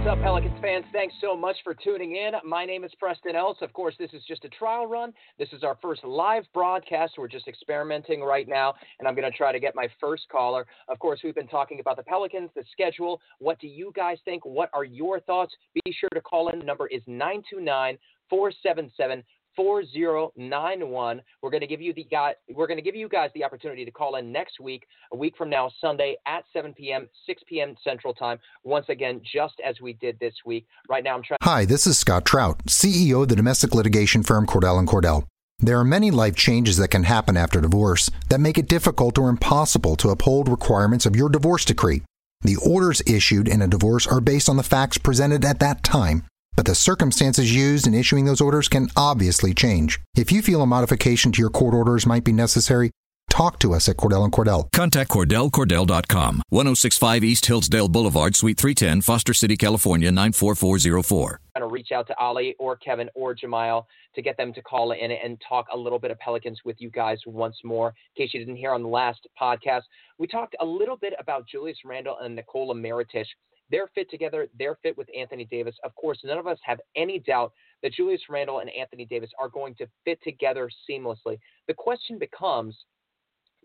What's up, Pelicans fans? Thanks so much for tuning in. My name is Preston Ellis. Of course, this is just a trial run. This is our first live broadcast. We're just experimenting right now, and I'm going to try to get my first caller. Of course, we've been talking about the Pelicans, the schedule. What do you guys think? What are your thoughts? Be sure to call in. The number is 929 477 4091. We're going to give you the guy, we're going to give you guys the opportunity to call in next week, a week from now, Sunday at 7 p.m., 6 p.m. Central Time. Once again, just as we did this week. Right now, I'm trying. Hi, this is Scott Trout, CEO of the domestic litigation firm Cordell and Cordell. There are many life changes that can happen after divorce that make it difficult or impossible to uphold requirements of your divorce decree. The orders issued in a divorce are based on the facts presented at that time but the circumstances used in issuing those orders can obviously change. If you feel a modification to your court orders might be necessary, talk to us at Cordell and Cordell. Contact CordellCordell.com, 1065 East Hillsdale Boulevard, Suite 310, Foster City, California, 94404. Trying to reach out to Ali or Kevin or Jamal to get them to call in and talk a little bit of Pelicans with you guys once more. In case you didn't hear on the last podcast, we talked a little bit about Julius Randle and Nikola Mirotic their fit together. Their fit with Anthony Davis. Of course, none of us have any doubt that Julius Randle and Anthony Davis are going to fit together seamlessly. The question becomes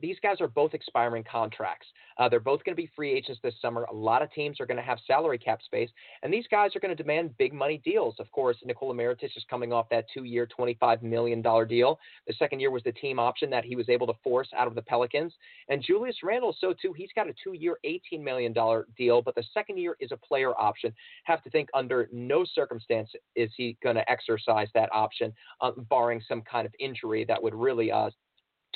these guys are both expiring contracts. Uh, they're both going to be free agents this summer. A lot of teams are going to have salary cap space, and these guys are going to demand big money deals. Of course, Nikola Mirotic is coming off that two-year, $25 million deal. The second year was the team option that he was able to force out of the Pelicans. And Julius Randle, so too, he's got a two-year, $18 million deal, but the second year is a player option. Have to think under no circumstance is he going to exercise that option, uh, barring some kind of injury that would really uh,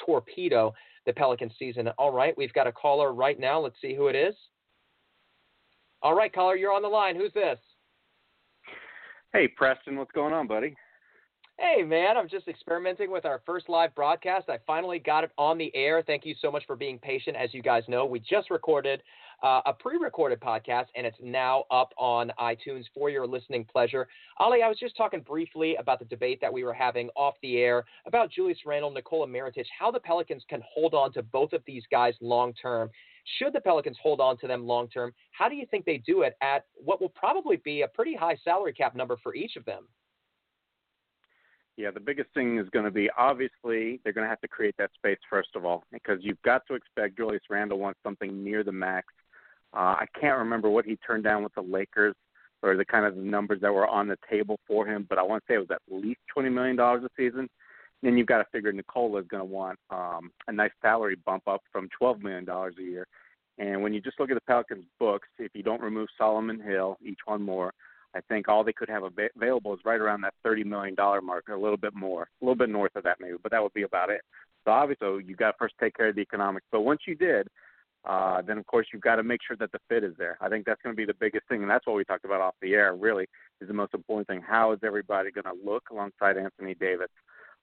torpedo the Pelican season. All right, we've got a caller right now. Let's see who it is. All right, caller, you're on the line. Who's this? Hey, Preston, what's going on, buddy? Hey, man, I'm just experimenting with our first live broadcast. I finally got it on the air. Thank you so much for being patient. As you guys know, we just recorded uh, a pre recorded podcast and it's now up on iTunes for your listening pleasure. Ali, I was just talking briefly about the debate that we were having off the air about Julius Randle, Nikola Mirotic, how the Pelicans can hold on to both of these guys long term. Should the Pelicans hold on to them long term, how do you think they do it at what will probably be a pretty high salary cap number for each of them? Yeah, the biggest thing is going to be obviously they're going to have to create that space first of all because you've got to expect Julius Randle wants something near the max. Uh, I can't remember what he turned down with the Lakers or the kind of numbers that were on the table for him, but I want to say it was at least twenty million dollars a season. Then you've got to figure Nikola is going to want um, a nice salary bump up from twelve million dollars a year. And when you just look at the Pelicans' books, if you don't remove Solomon Hill, E'Twaun Moore, I think all they could have available is right around that thirty million dollar mark, or a little bit more, a little bit north of that maybe, but that would be about it. So obviously, you got to first take care of the economics. But once you did, uh, then of course you've got to make sure that the fit is there. I think that's going to be the biggest thing, and that's what we talked about off the air. Really, is the most important thing. How is everybody going to look alongside Anthony Davis?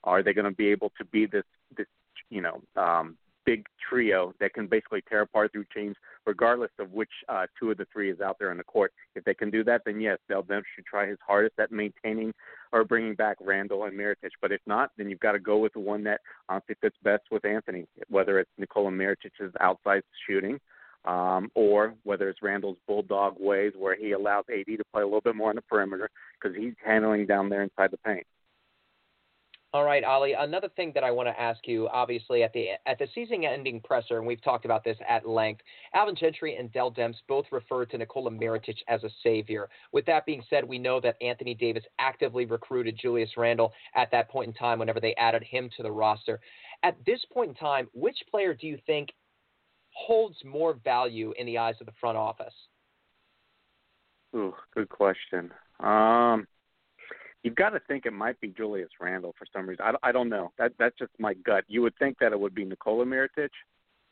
Are they going to be able to be this this you know um, big trio that can basically tear apart through teams regardless of which uh, two of the three is out there on the court. If they can do that, then yes, Dell Demps should try his hardest at maintaining or bringing back Randle and Mirotic. But if not, then you've got to go with the one that honestly fits best with Anthony, whether it's Nikola Mirotic's outside shooting um, or whether it's Randle's bulldog ways where he allows AD to play a little bit more on the perimeter because he's handling down there inside the paint. All right, Ali. Another thing that I want to ask you, obviously, at the at the season-ending presser, and we've talked about this at length. Alvin Gentry and Dell Demps both referred to Nikola Mirotic as a savior. With that being said, we know that Anthony Davis actively recruited Julius Randle at that point in time. Whenever they added him to the roster, at this point in time, which player do you think holds more value in the eyes of the front office? Ooh, good question. Um, you've got to think it might be Julius Randle for some reason. I, I don't know. That that's just my gut. You would think that it would be Nikola Mirotic,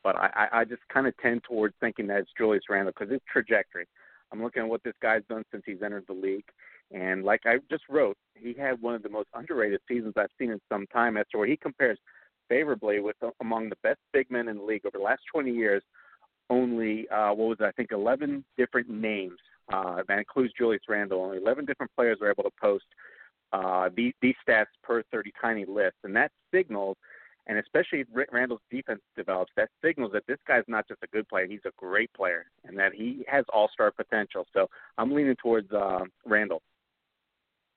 but I, I just kind of tend towards thinking that it's Julius Randle because his trajectory. I'm looking at what this guy's done since he's entered the league, and like I just wrote, he had one of the most underrated seasons I've seen in some time. As to where he compares favorably with among the best big men in the league over the last 20 years. Only uh, what was it, I think 11 different names uh, that includes Julius Randle. Only 11 different players were able to post uh, these, these stats per 30 tiny list, and that signals, and especially if Randle's defense develops, that signals that this guy's not just a good player; he's a great player, and that he has all-star potential. So I'm leaning towards uh, Randle.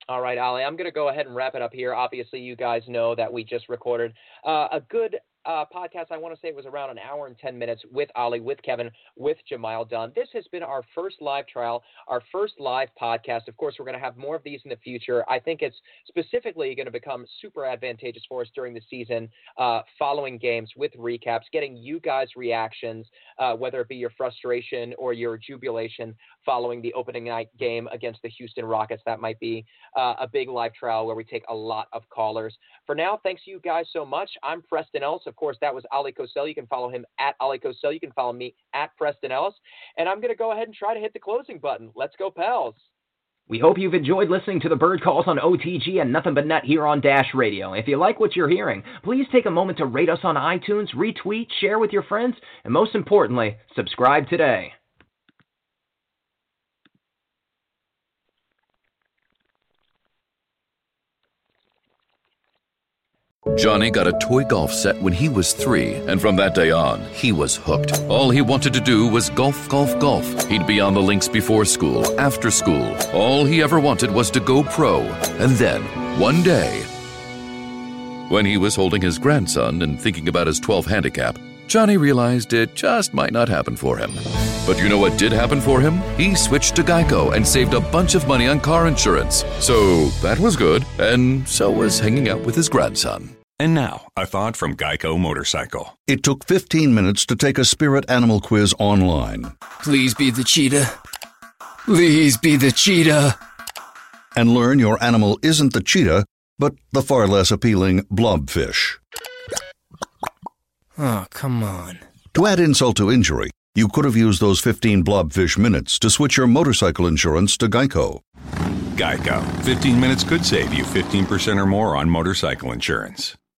All right, Ali, I'm going to go ahead and wrap it up here. Obviously, you guys know that we just recorded uh, a good uh, podcast. I want to say it was around an hour and 10 minutes with Ali, with Kevin, with Jamal Dunn. This has been our first live trial, our first live podcast. Of course, we're going to have more of these in the future. I think it's specifically going to become super advantageous for us during the season, uh, following games with recaps, getting you guys' reactions, uh, whether it be your frustration or your jubilation following the opening night game against the Houston Rockets. That might be uh, a big live trial where we take a lot of callers. For now, thanks you guys so much. I'm Preston Ellis. Of course, that was Ali Cosell. You can follow him at Ali Cosell. You can follow me at Preston Ellis. And I'm going to go ahead and try to hit the closing button. Let's go, pals. We hope you've enjoyed listening to the bird calls on OTG and Nothing But Net here on Dash Radio. If you like what you're hearing, please take a moment to rate us on iTunes, retweet, share with your friends, and most importantly, subscribe today. Johnny got a toy golf set when he was three, and from that day on, he was hooked. All he wanted to do was golf, golf, golf. He'd be on the links before school, after school. All he ever wanted was to go pro. And then, one day, when he was holding his grandson and thinking about his 12 handicap, Johnny realized it just might not happen for him. But you know what did happen for him? He switched to Geico and saved a bunch of money on car insurance. So that was good, and so was hanging out with his grandson. And now, a thought from Geico Motorcycle. It took 15 minutes to take a spirit animal quiz online. Please be the cheetah. Please be the cheetah. And learn your animal isn't the cheetah, but the far less appealing blobfish. Oh, come on. To add insult to injury, you could have used those 15 blobfish minutes to switch your motorcycle insurance to Geico. Geico. 15 minutes could save you 15% or more on motorcycle insurance.